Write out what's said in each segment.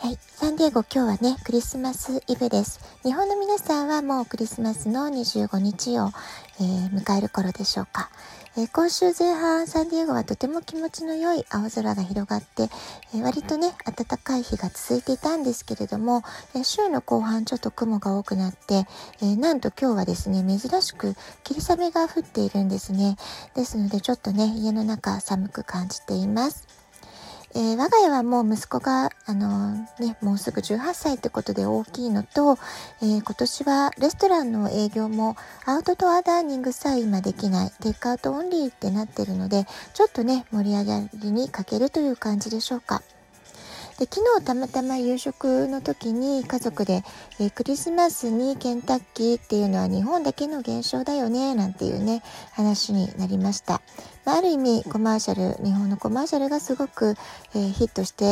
はい。サンディエゴ今日はね、クリスマスイブです。日本の皆さんはもうクリスマスの25日を、えー、迎える頃でしょうか。えー、今週前半、サンディエゴはとても気持ちの良い青空が広がって、えー、割とね、暖かい日が続いていたんですけれども、え週の後半ちょっと雲が多くなって、えなんと今日はですね、珍しく霧雨が降っているんですね。ですのでちょっとね、家の中寒く感じています。えー、我が家はもう息子が、あの、ね、もうすぐ18歳ってことで大きいのと、えー、今年はレストランの営業もアウトドアダーニングさえ今できない、テイクアウトオンリーってなってるので、ちょっとね、盛り上がりに欠けるという感じでしょうか。で昨日たまたま夕食の時に家族で、えー、クリスマスにケンタッキーっていうのは日本だけの現象だよねなんていうね話になりました。まあ、ある意味コマーシャル日本のコマーシャルがすごく、えー、ヒットして、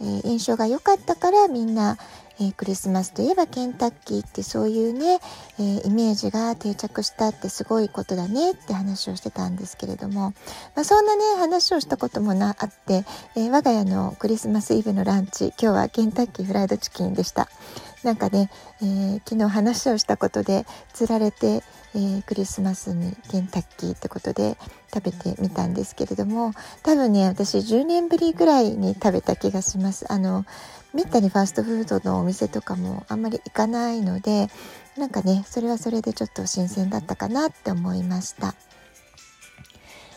えー、印象が良かったからみんな、えー、クリスマスといえばケンタッキーってそういうね、えー、イメージが定着したってすごいことだねって話をしてたんですけれども、まあ、そんなね話をしたこともなあって、えー、我が家のクリスマスイブのランチ今日はケンタッキーフライドチキンでした。なんかね、えー、昨日話をしたことでつられて、えー、クリスマスにケンタッキーってことで食べてみたんですけれども多分ね私10年ぶりぐらいに食べた気がしますあのめったにファーストフードのお店とかもあんまり行かないのでなんかねそれはそれでちょっと新鮮だったかなって思いました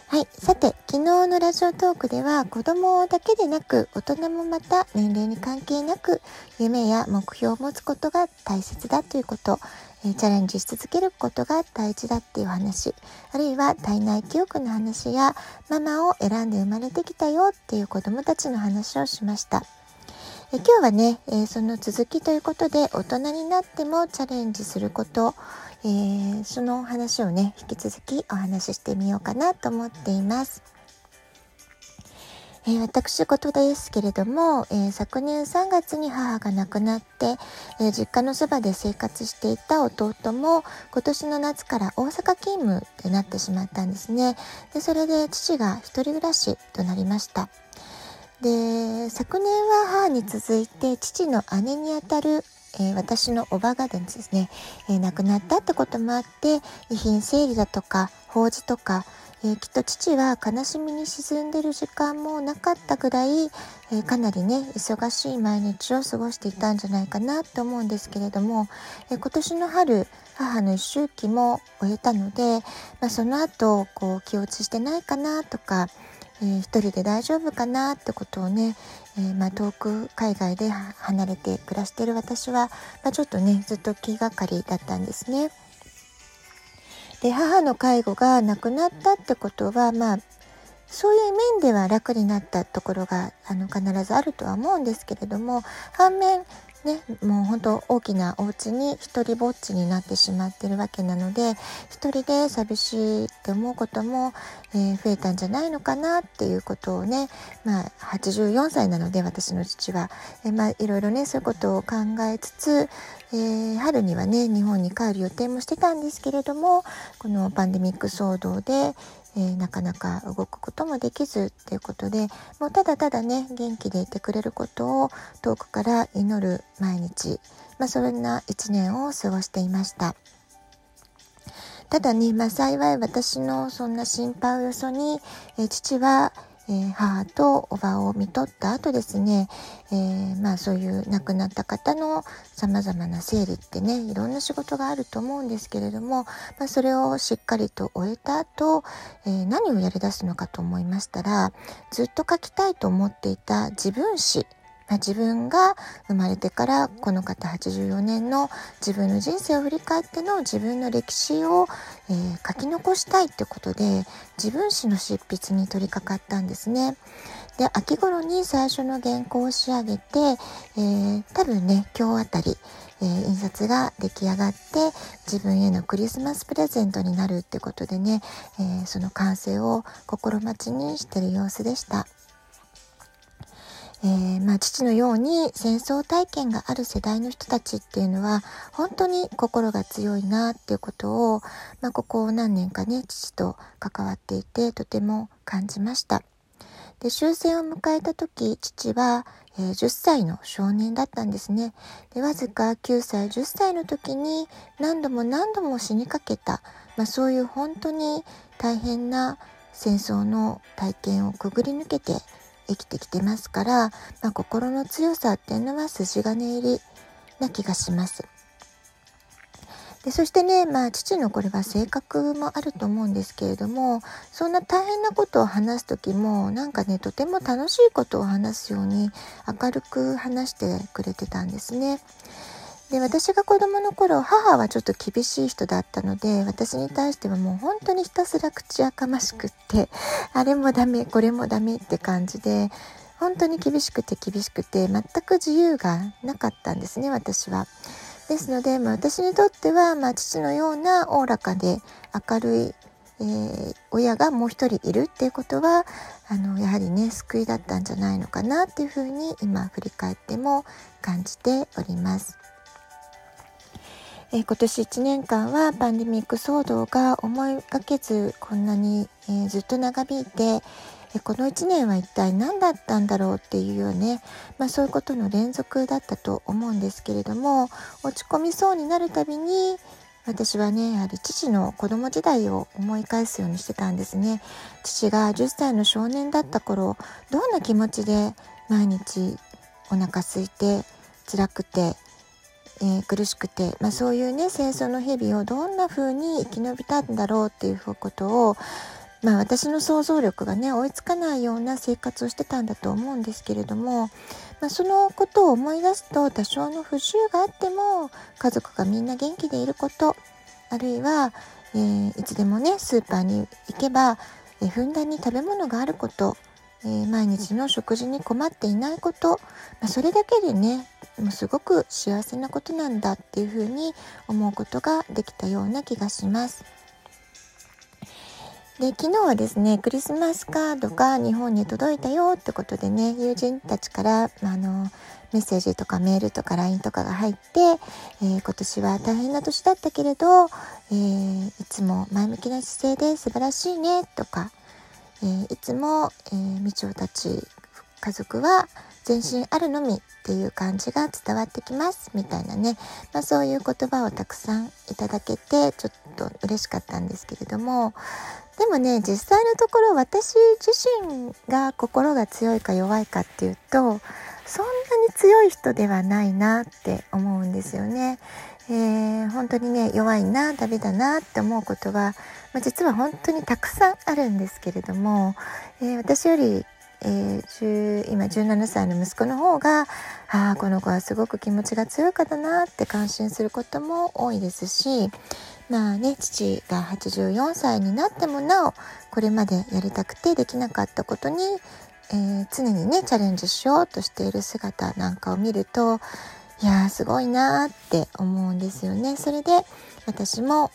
はい。さて、昨日のラジオトークでは子供だけでなく大人もまた年齢に関係なく夢や目標を持つことが大切だということ、えチャレンジし続けることが大事だっていう話、あるいは体内記憶の話やママを選んで生まれてきたよっていう子供たちの話をしました。え今日はね、え、その続きということで大人になってもチャレンジすること、えー、その話をね引き続きお話ししてみようかなと思っています。えー、私事ですけれども、えー、昨年3月に母が亡くなって、えー、実家のそばで生活していた弟も今年の夏から大阪勤務ってなってしまったんですね。でそれで父が一人暮らしとなりました。で昨年は母に続いて父の姉にあたる、えー、私のおばがですね、えー、亡くなったってこともあって遺品整理だとか法事とか、えー、きっと父は悲しみに沈んでる時間もなかったぐらい、えかなりね忙しい毎日を過ごしていたんじゃないかなと思うんですけれども、え今年の春母の一周期も終えたので、まあ、その後こう気落ちしてないかなとかえー、一人で大丈夫かなってことをね、えー、まあ、遠く海外で離れて暮らしている私は、まあ、ちょっとねずっと気がかりだったんですね。で母の介護がなくなったってことはまあそういう面では楽になったところがあの必ずあるとは思うんですけれども反面ね、もう本当大きなお家に一人ぼっちになってしまってるわけなので一人で寂しいって思うことも、えー、増えたんじゃないのかなっていうことをね、まあ、84歳なので私の父は、えー、まあ、いろいろねそういうことを考えつつ、えー、春にはね日本に帰る予定もしてたんですけれどもこのパンデミック騒動で、えー、なかなか動くこともできずっていうことでもうただただね元気でいてくれることを遠くから祈る毎日、まあ、そんな一年を過ごしていました。ただね、まあ、幸い私のそんな心配をよそに、えー、父はえー、母とおばを見とった後ですね、えー、まあそういう亡くなった方のさまざまな整理ってねいろんな仕事があると思うんですけれども、まあ、それをしっかりと終えた後、えー、何をやりだすのかと思いましたらずっと書きたいと思っていた自分史まあ、自分が生まれてからこの方84年の自分の人生を振り返っての自分の歴史を、えー、書き残したいってことで自分史の執筆に取り掛かったんですね。で秋頃に最初の原稿を仕上げて、えー、多分ね今日あたり、えー、印刷が出来上がって自分へのクリスマスプレゼントになるってことでね、え、その完成を心待ちにしてる様子でした。えー、まあ、父のように戦争体験がある世代の人たちっていうのは本当に心が強いなっていうことを、まあ、ここ何年かね父と関わっていてとても感じました。で終戦を迎えた時父は、えー、10歳の少年だったんですねでわずか9歳10歳の時に何度も何度も死にかけた、まあ、そういう本当に大変な戦争の体験をくぐり抜けて生きてきてますから、まあ、心の強さっていうのは筋金入りな気がします。でそしてね、まあ、父のこれは性格もあると思うんですけれどもそんな大変なことを話す時もなんかねとても楽しいことを話すように明るく話してくれてたんですね。で私が子供の頃母はちょっと厳しい人だったので私に対してはもう本当にひたすら口やかましくってあれもダメこれもダメって感じで本当に厳しくて厳しくて全く自由がなかったんですね私は。ですので、まあ、私にとっては、まあ、父のようなおおらかで明るい、えー、親がもう一人いるっていうことはあのやはりね救いだったんじゃないのかなっていうふうに今振り返っても感じております。えー、今年1年間はパンデミック騒動が思いがけずこんなに、えー、ずっと長引いて、えこの1年は一体何だったんだろうっていうよね、まあ、そういうことの連続だったと思うんですけれども落ち込みそうになるたびに私はねやはり父の子供時代を思い返すようにしてたんですね。父が10歳の少年だった頃どんな気持ちで毎日お腹空いて辛くてえー、苦しくて、まあ、そういうね戦争の日々をどんな風に生き延びたんだろうっていうことを、まあ、私の想像力がね追いつかないような生活をしてたんだと思うんですけれども、まあ、そのことを思い出すと多少の不自由があっても家族がみんな元気でいることあるいは、えー、いつでもねスーパーに行けば、えー、ふんだんに食べ物があることえ、毎日の食事に困っていないこと、まあ、それだけでねもうすごく幸せなことなんだっていうふうに思うことができたような気がします。で昨日はですねクリスマスカードが日本に届いたよってことでね友人たちから、あ、のメッセージとかメールとか LINE とかが入って、えー、今年は大変な年だったけれど、えー、いつも前向きな姿勢で素晴らしいねとかえー、いつも、えー、みちおたち家族は全身あるのみっていう感じが伝わってきますみたいなね、まあ、そういう言葉をたくさんいただけてちょっと嬉しかったんですけれどもでもね実際のところ私自身が心が強いか弱いかっていうとそんなに強い人ではないなって思うんですよね。えー、本当にね弱いなダメだなって思うことは、まあ、実は本当にたくさんあるんですけれども、えー、私より、えー、今17歳の息子の方がああこの子はすごく気持ちが強い方だなって感心することも多いですしまあね父が84歳になってもなおこれまでやりたくてできなかったことに、えー、常にねチャレンジしようとしている姿なんかを見るといやーすごいなーって思うんですよね。それで私も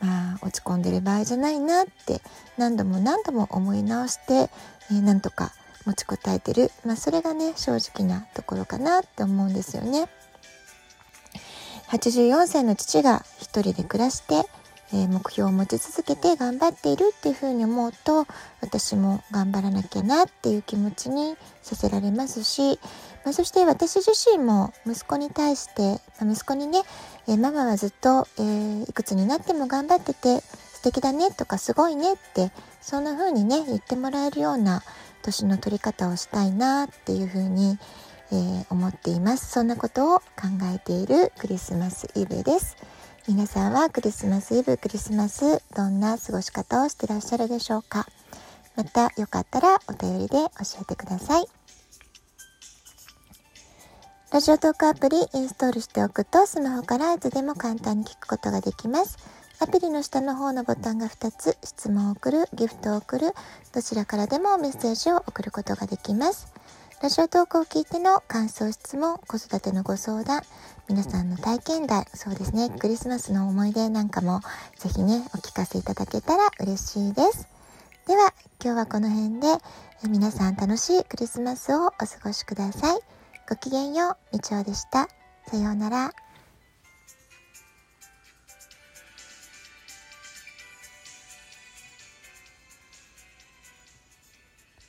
まあ落ち込んでる場合じゃないなって何度も何度も思い直して、えー、なんとか持ちこたえてる、まあ、それがね正直なところかなって思うんですよね。84歳の父が一人で暮らしてえー、目標を持ち続けて頑張っているっていうふうに思うと私も頑張らなきゃなっていう気持ちにさせられますし、まあ、そして私自身も息子に対して、まあ、息子にね、えー、ママはずっと、えー、いくつになっても頑張ってて素敵だねとかすごいねってそんな風にね言ってもらえるような年の取り方をしたいなっていう風に、えー、思っています。そんなことを考えているクリスマスイブです。皆さんはクリスマスイブクリスマスどんな過ごし方をしてらっしゃるでしょうか。またよかったらお便りで教えてください。ラジオトークアプリインストールしておくとスマホからいつでも簡単に聞くことができます。アプリの下の方のボタンが2つ、質問を送る、ギフトを送る、どちらからでもメッセージを送ることができます。ラジオトークを聞いての感想、質問、子育てのご相談、皆さんの体験談、そうですね、クリスマスの思い出なんかもぜひね、お聞かせいただけたら嬉しいです。では、今日はこの辺で、皆さん楽しいクリスマスをお過ごしください。ごきげんよう、みちおでした。さようなら。